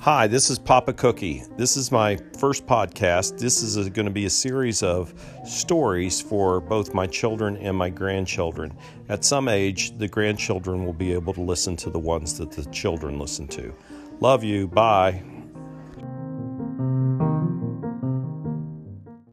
Hi, this is Papa Cookie. This is my first podcast. This is going to be a series of stories for both my children and my grandchildren. At some age, the grandchildren will be able to listen to the ones that the children listen to. Love you. Bye.